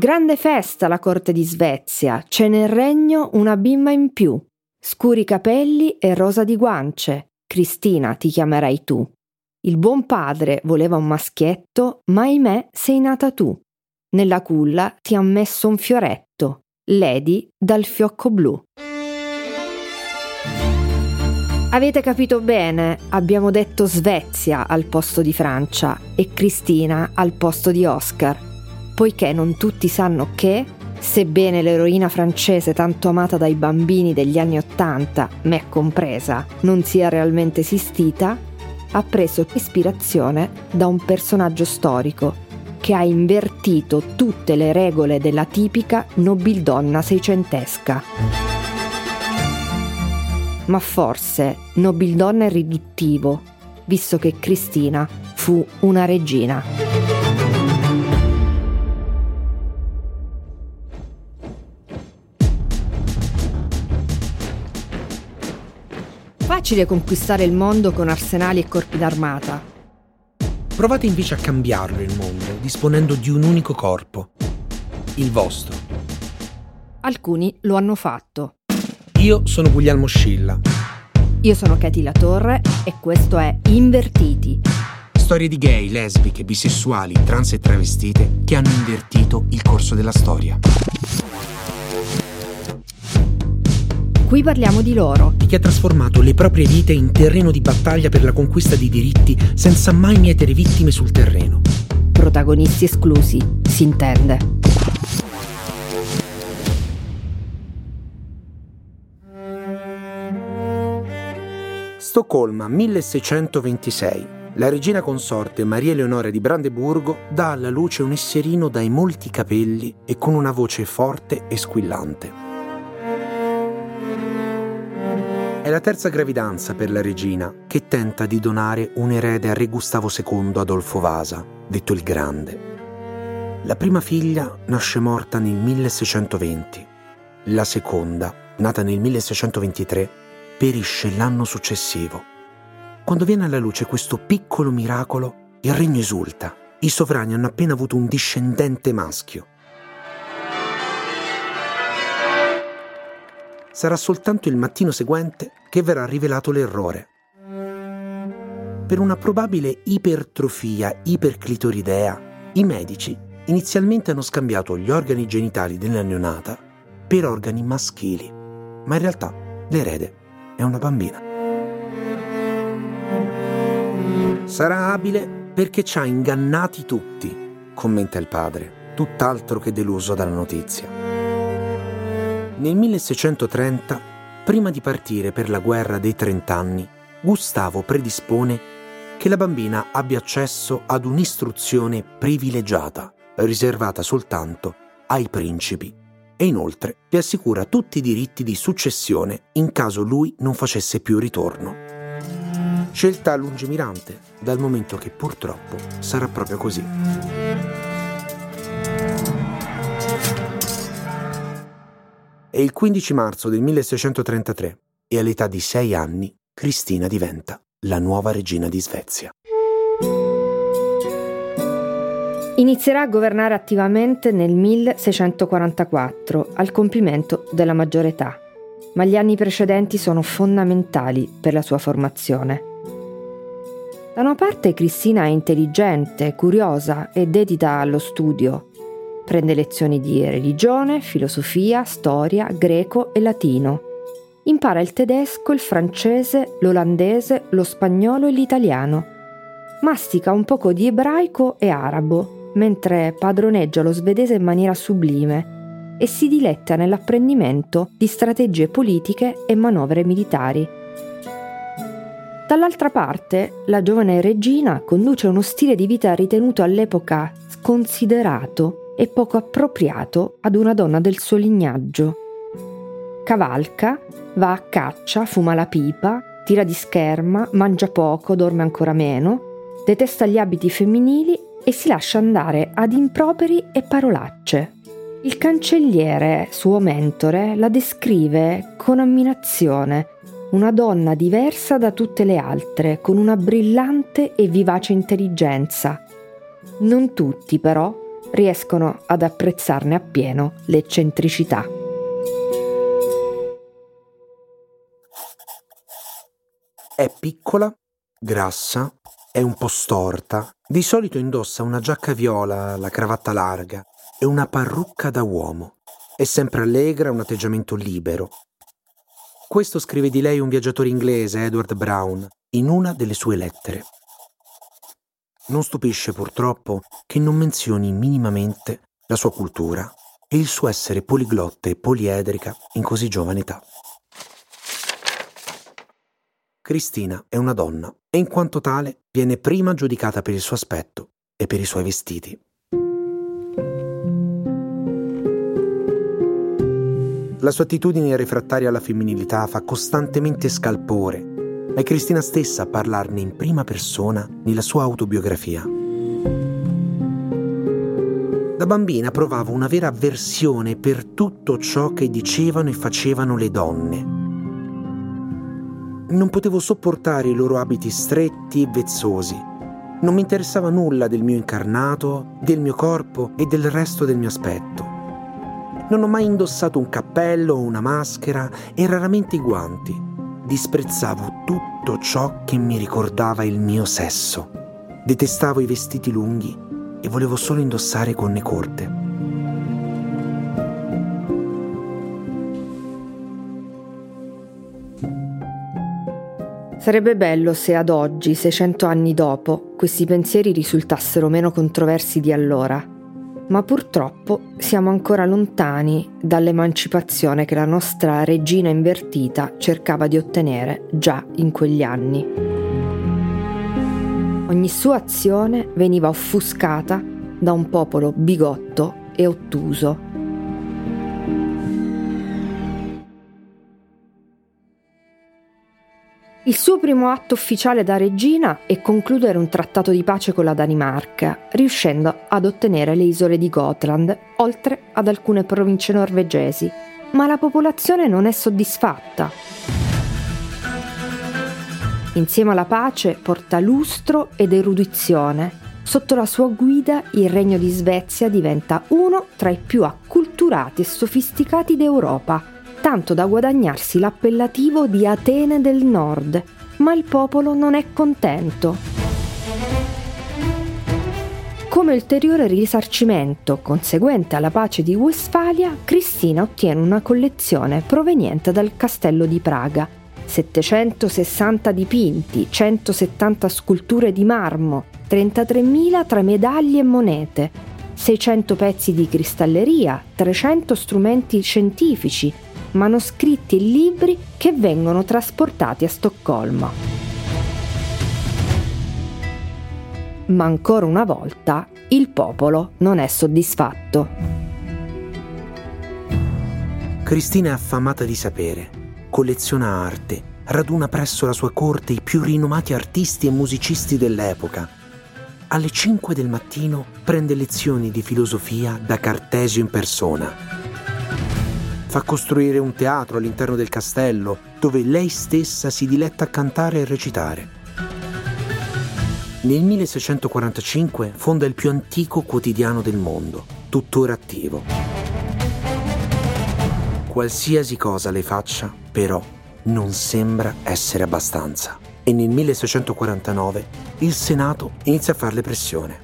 Grande festa la corte di Svezia, c'è nel regno una bimba in più. Scuri capelli e rosa di guance. Cristina ti chiamerai tu. Il buon padre voleva un maschietto, ma ahimè sei nata tu. Nella culla ti han messo un fioretto, Lady dal fiocco blu. Avete capito bene, abbiamo detto Svezia al posto di Francia e Cristina al posto di Oscar, poiché non tutti sanno che, sebbene l'eroina francese tanto amata dai bambini degli anni Ottanta, me compresa, non sia realmente esistita, ha preso ispirazione da un personaggio storico che ha invertito tutte le regole della tipica nobildonna seicentesca ma forse nobildonna è riduttivo, visto che Cristina fu una regina. Facile conquistare il mondo con arsenali e corpi d'armata. Provate invece a cambiarlo il mondo, disponendo di un unico corpo, il vostro. Alcuni lo hanno fatto. Io sono Guglielmo Scilla. Io sono Katy La Torre e questo è Invertiti. Storie di gay, lesbiche, bisessuali, trans e travestite che hanno invertito il corso della storia. Qui parliamo di loro. Di chi ha trasformato le proprie vite in terreno di battaglia per la conquista di diritti senza mai mietere vittime sul terreno. Protagonisti esclusi, si intende. Stoccolma 1626. La regina consorte Maria Eleonora di Brandeburgo dà alla luce un esserino dai molti capelli e con una voce forte e squillante. È la terza gravidanza per la regina che tenta di donare un erede a re Gustavo II Adolfo Vasa, detto il Grande. La prima figlia nasce morta nel 1620, la seconda, nata nel 1623, perisce l'anno successivo. Quando viene alla luce questo piccolo miracolo, il regno esulta. I sovrani hanno appena avuto un discendente maschio. Sarà soltanto il mattino seguente che verrà rivelato l'errore. Per una probabile ipertrofia iperclitoridea, i medici inizialmente hanno scambiato gli organi genitali della neonata per organi maschili, ma in realtà l'erede è una bambina. Sarà abile perché ci ha ingannati tutti, commenta il padre, tutt'altro che deluso dalla notizia. Nel 1630, prima di partire per la guerra dei trent'anni, Gustavo predispone che la bambina abbia accesso ad un'istruzione privilegiata, riservata soltanto ai principi e inoltre le assicura tutti i diritti di successione in caso lui non facesse più ritorno. Scelta lungimirante, dal momento che purtroppo sarà proprio così. È il 15 marzo del 1633 e all'età di sei anni Cristina diventa la nuova regina di Svezia. Inizierà a governare attivamente nel 1644, al compimento della maggiore età, ma gli anni precedenti sono fondamentali per la sua formazione. Da una parte Cristina è intelligente, curiosa e dedita allo studio. Prende lezioni di religione, filosofia, storia, greco e latino. Impara il tedesco, il francese, l'olandese, lo spagnolo e l'italiano. Mastica un poco di ebraico e arabo mentre padroneggia lo svedese in maniera sublime e si diletta nell'apprendimento di strategie politiche e manovre militari. Dall'altra parte, la giovane regina conduce uno stile di vita ritenuto all'epoca sconsiderato e poco appropriato ad una donna del suo lignaggio. Cavalca, va a caccia, fuma la pipa, tira di scherma, mangia poco, dorme ancora meno, detesta gli abiti femminili e si lascia andare ad improperi e parolacce. Il cancelliere, suo mentore, la descrive con ammirazione, una donna diversa da tutte le altre, con una brillante e vivace intelligenza. Non tutti, però, riescono ad apprezzarne appieno l'eccentricità. È piccola, grassa, è un po' storta. Di solito indossa una giacca viola, la cravatta larga e una parrucca da uomo. È sempre allegra, un atteggiamento libero. Questo scrive di lei un viaggiatore inglese, Edward Brown, in una delle sue lettere. Non stupisce purtroppo che non menzioni minimamente la sua cultura e il suo essere poliglotta e poliedrica in così giovane età. Cristina è una donna e in quanto tale viene prima giudicata per il suo aspetto e per i suoi vestiti. La sua attitudine refrattaria alla femminilità fa costantemente scalpore, è Cristina stessa a parlarne in prima persona nella sua autobiografia. Da bambina provavo una vera avversione per tutto ciò che dicevano e facevano le donne non potevo sopportare i loro abiti stretti e vezzosi. Non mi interessava nulla del mio incarnato, del mio corpo e del resto del mio aspetto. Non ho mai indossato un cappello o una maschera e raramente i guanti. Disprezzavo tutto ciò che mi ricordava il mio sesso. Detestavo i vestiti lunghi e volevo solo indossare gonne corte. Sarebbe bello se ad oggi, 600 anni dopo, questi pensieri risultassero meno controversi di allora, ma purtroppo siamo ancora lontani dall'emancipazione che la nostra regina invertita cercava di ottenere già in quegli anni. Ogni sua azione veniva offuscata da un popolo bigotto e ottuso Il suo primo atto ufficiale da regina è concludere un trattato di pace con la Danimarca, riuscendo ad ottenere le isole di Gotland, oltre ad alcune province norvegesi. Ma la popolazione non è soddisfatta. Insieme alla pace porta lustro ed erudizione. Sotto la sua guida il regno di Svezia diventa uno tra i più acculturati e sofisticati d'Europa tanto da guadagnarsi l'appellativo di Atene del Nord, ma il popolo non è contento. Come ulteriore risarcimento conseguente alla pace di Westfalia, Cristina ottiene una collezione proveniente dal castello di Praga, 760 dipinti, 170 sculture di marmo, 33.000 tra medaglie e monete, 600 pezzi di cristalleria, 300 strumenti scientifici, manoscritti e libri che vengono trasportati a Stoccolma. Ma ancora una volta il popolo non è soddisfatto. Cristina è affamata di sapere, colleziona arte, raduna presso la sua corte i più rinomati artisti e musicisti dell'epoca. Alle 5 del mattino prende lezioni di filosofia da Cartesio in persona Fa costruire un teatro all'interno del castello dove lei stessa si diletta a cantare e recitare. Nel 1645 fonda il più antico quotidiano del mondo, tuttora attivo. Qualsiasi cosa le faccia, però, non sembra essere abbastanza. E nel 1649 il Senato inizia a farle pressione.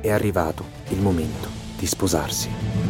È arrivato il momento di sposarsi.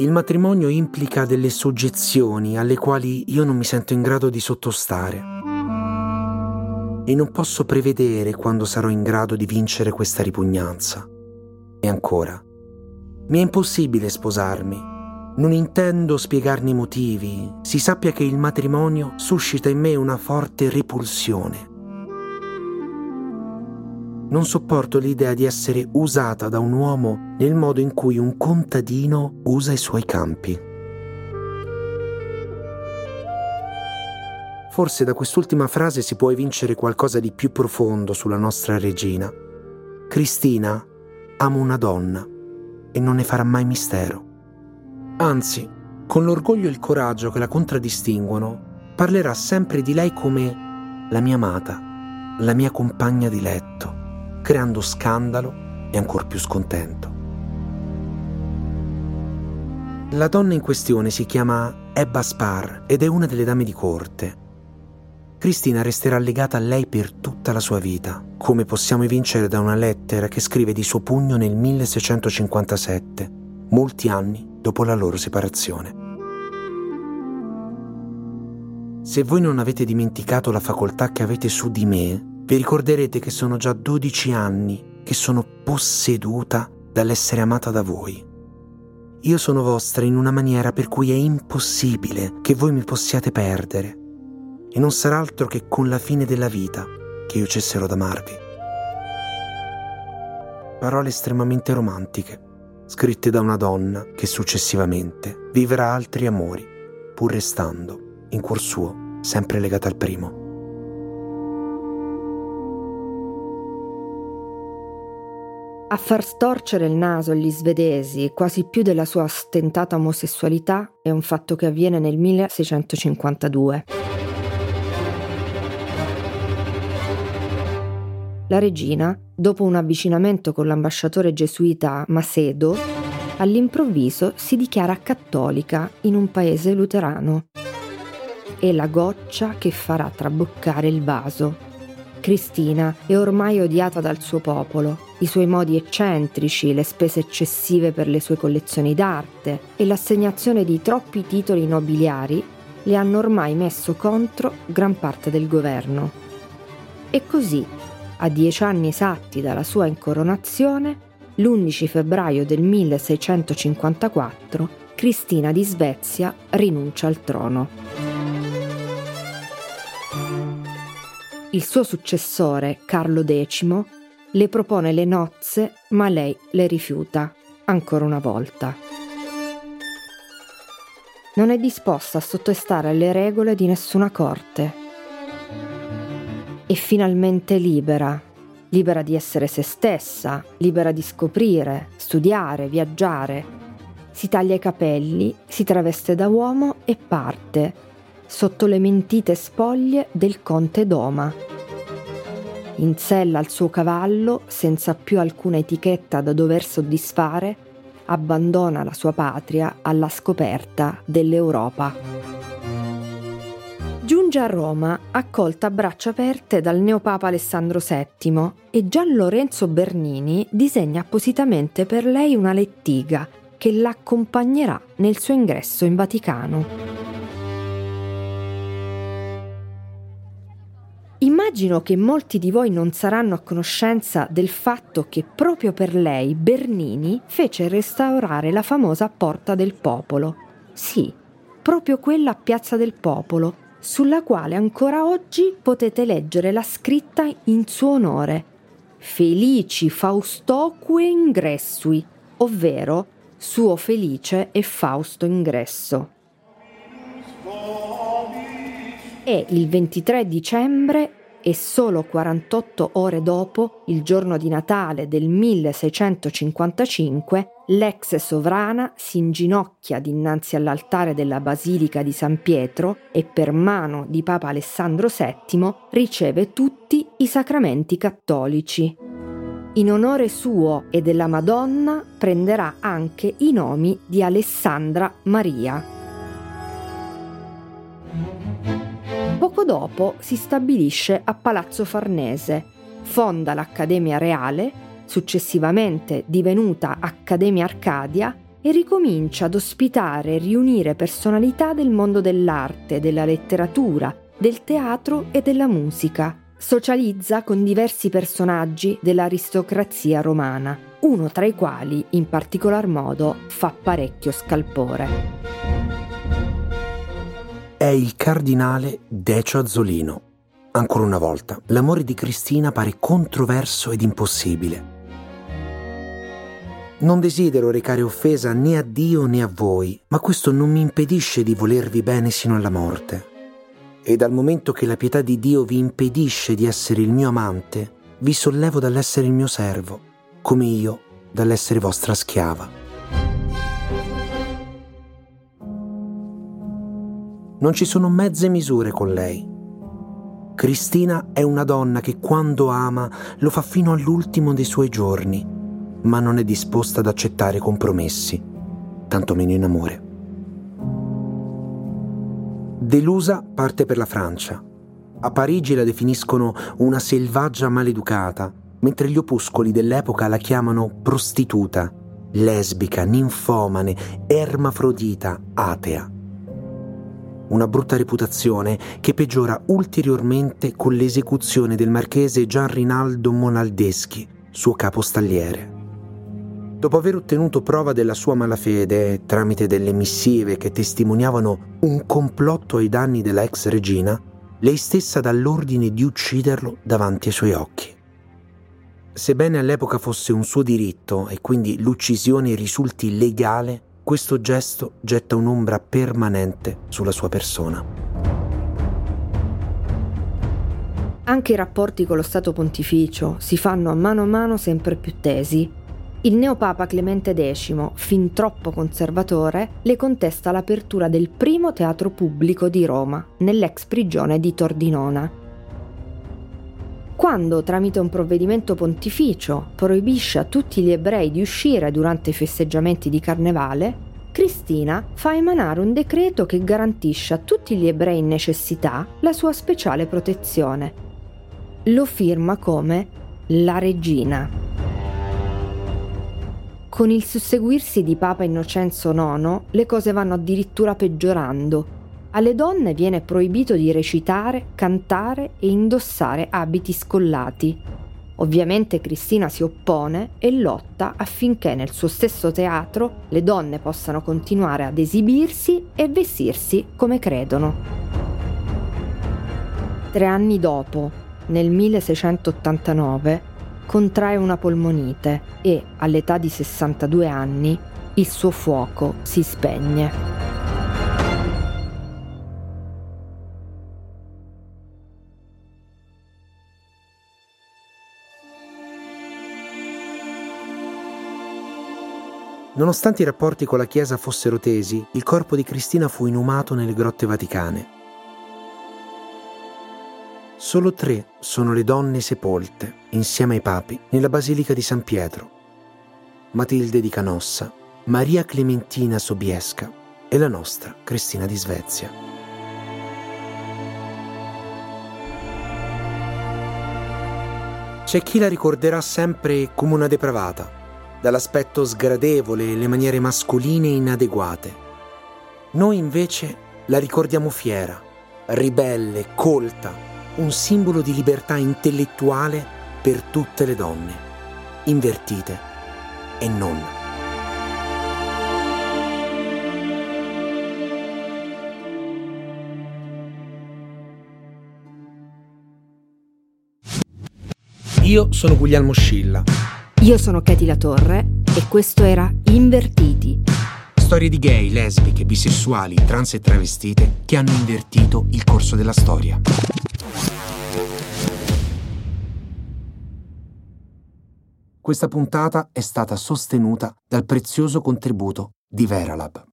Il matrimonio implica delle soggezioni alle quali io non mi sento in grado di sottostare. E non posso prevedere quando sarò in grado di vincere questa ripugnanza. E ancora, mi è impossibile sposarmi. Non intendo spiegarne i motivi. Si sappia che il matrimonio suscita in me una forte repulsione. Non sopporto l'idea di essere usata da un uomo nel modo in cui un contadino usa i suoi campi. Forse da quest'ultima frase si può evincere qualcosa di più profondo sulla nostra regina. Cristina ama una donna e non ne farà mai mistero. Anzi, con l'orgoglio e il coraggio che la contraddistinguono, parlerà sempre di lei come la mia amata, la mia compagna di letto, creando scandalo e ancor più scontento. La donna in questione si chiama Ebba Spar ed è una delle dame di corte. Cristina resterà legata a lei per tutta la sua vita, come possiamo evincere da una lettera che scrive di suo pugno nel 1657, molti anni dopo la loro separazione. Se voi non avete dimenticato la facoltà che avete su di me, vi ricorderete che sono già 12 anni che sono posseduta dall'essere amata da voi. Io sono vostra in una maniera per cui è impossibile che voi mi possiate perdere, e non sarà altro che con la fine della vita che io cesserò d'amarvi. Parole estremamente romantiche, scritte da una donna che successivamente vivrà altri amori, pur restando, in cuor suo, sempre legata al primo. A far storcere il naso agli svedesi quasi più della sua stentata omosessualità è un fatto che avviene nel 1652. La regina, dopo un avvicinamento con l'ambasciatore gesuita Macedo, all'improvviso si dichiara cattolica in un paese luterano. È la goccia che farà traboccare il vaso. Cristina è ormai odiata dal suo popolo. I suoi modi eccentrici, le spese eccessive per le sue collezioni d'arte e l'assegnazione di troppi titoli nobiliari le hanno ormai messo contro gran parte del governo. E così, a dieci anni esatti dalla sua incoronazione, l'11 febbraio del 1654, Cristina di Svezia rinuncia al trono. Il suo successore, Carlo X, le propone le nozze, ma lei le rifiuta, ancora una volta. Non è disposta a sottostare alle regole di nessuna corte. È finalmente libera, libera di essere se stessa, libera di scoprire, studiare, viaggiare. Si taglia i capelli, si traveste da uomo e parte sotto le mentite spoglie del conte Doma. In sella al suo cavallo, senza più alcuna etichetta da dover soddisfare, abbandona la sua patria alla scoperta dell'Europa. Giunge a Roma accolta a braccia aperte dal neopapa Alessandro VII e Gian Lorenzo Bernini disegna appositamente per lei una lettiga che l'accompagnerà nel suo ingresso in Vaticano. Immagino che molti di voi non saranno a conoscenza del fatto che proprio per lei Bernini fece restaurare la famosa Porta del Popolo. Sì, proprio quella a Piazza del Popolo, sulla quale ancora oggi potete leggere la scritta in suo onore. Felici Faustoque ingressui, ovvero suo felice e Fausto ingresso. E il 23 dicembre e solo 48 ore dopo, il giorno di Natale del 1655, l'ex sovrana si inginocchia dinanzi all'altare della Basilica di San Pietro e per mano di Papa Alessandro VII riceve tutti i sacramenti cattolici. In onore suo e della Madonna prenderà anche i nomi di Alessandra Maria. Poco dopo si stabilisce a Palazzo Farnese, fonda l'Accademia Reale, successivamente divenuta Accademia Arcadia, e ricomincia ad ospitare e riunire personalità del mondo dell'arte, della letteratura, del teatro e della musica. Socializza con diversi personaggi dell'aristocrazia romana, uno tra i quali in particolar modo fa parecchio scalpore è il cardinale Decio Azzolino. Ancora una volta, l'amore di Cristina pare controverso ed impossibile. Non desidero recare offesa né a Dio né a voi, ma questo non mi impedisce di volervi bene sino alla morte. E dal momento che la pietà di Dio vi impedisce di essere il mio amante, vi sollevo dall'essere il mio servo, come io dall'essere vostra schiava. Non ci sono mezze misure con lei. Cristina è una donna che quando ama lo fa fino all'ultimo dei suoi giorni, ma non è disposta ad accettare compromessi, tantomeno in amore. Delusa parte per la Francia. A Parigi la definiscono una selvaggia maleducata, mentre gli opuscoli dell'epoca la chiamano prostituta, lesbica, ninfomane, ermafrodita, atea una brutta reputazione che peggiora ulteriormente con l'esecuzione del marchese Gian Rinaldo Monaldeschi, suo capo stalliere. Dopo aver ottenuto prova della sua malafede tramite delle missive che testimoniavano un complotto ai danni della ex regina, lei stessa dà l'ordine di ucciderlo davanti ai suoi occhi. Sebbene all'epoca fosse un suo diritto e quindi l'uccisione risulti legale, questo gesto getta un'ombra permanente sulla sua persona. Anche i rapporti con lo Stato pontificio si fanno a mano a mano sempre più tesi. Il neopapa Clemente X, fin troppo conservatore, le contesta l'apertura del primo teatro pubblico di Roma, nell'ex prigione di Tordinona. Quando, tramite un provvedimento pontificio, proibisce a tutti gli ebrei di uscire durante i festeggiamenti di carnevale, Cristina fa emanare un decreto che garantisce a tutti gli ebrei in necessità la sua speciale protezione. Lo firma come la regina. Con il susseguirsi di Papa Innocenzo IX, le cose vanno addirittura peggiorando. Alle donne viene proibito di recitare, cantare e indossare abiti scollati. Ovviamente Cristina si oppone e lotta affinché nel suo stesso teatro le donne possano continuare ad esibirsi e vestirsi come credono. Tre anni dopo, nel 1689, contrae una polmonite e, all'età di 62 anni, il suo fuoco si spegne. Nonostante i rapporti con la Chiesa fossero tesi, il corpo di Cristina fu inumato nelle grotte vaticane. Solo tre sono le donne sepolte, insieme ai papi, nella Basilica di San Pietro. Matilde di Canossa, Maria Clementina Sobiesca e la nostra Cristina di Svezia. C'è chi la ricorderà sempre come una depravata, dall'aspetto sgradevole e le maniere mascoline inadeguate. Noi invece la ricordiamo fiera, ribelle, colta, un simbolo di libertà intellettuale per tutte le donne, invertite e non. Io sono Guglielmo Scilla io sono Katy La Torre e questo era Invertiti. Storie di gay, lesbiche, bisessuali, trans e travestite che hanno invertito il corso della storia. Questa puntata è stata sostenuta dal prezioso contributo di Veralab.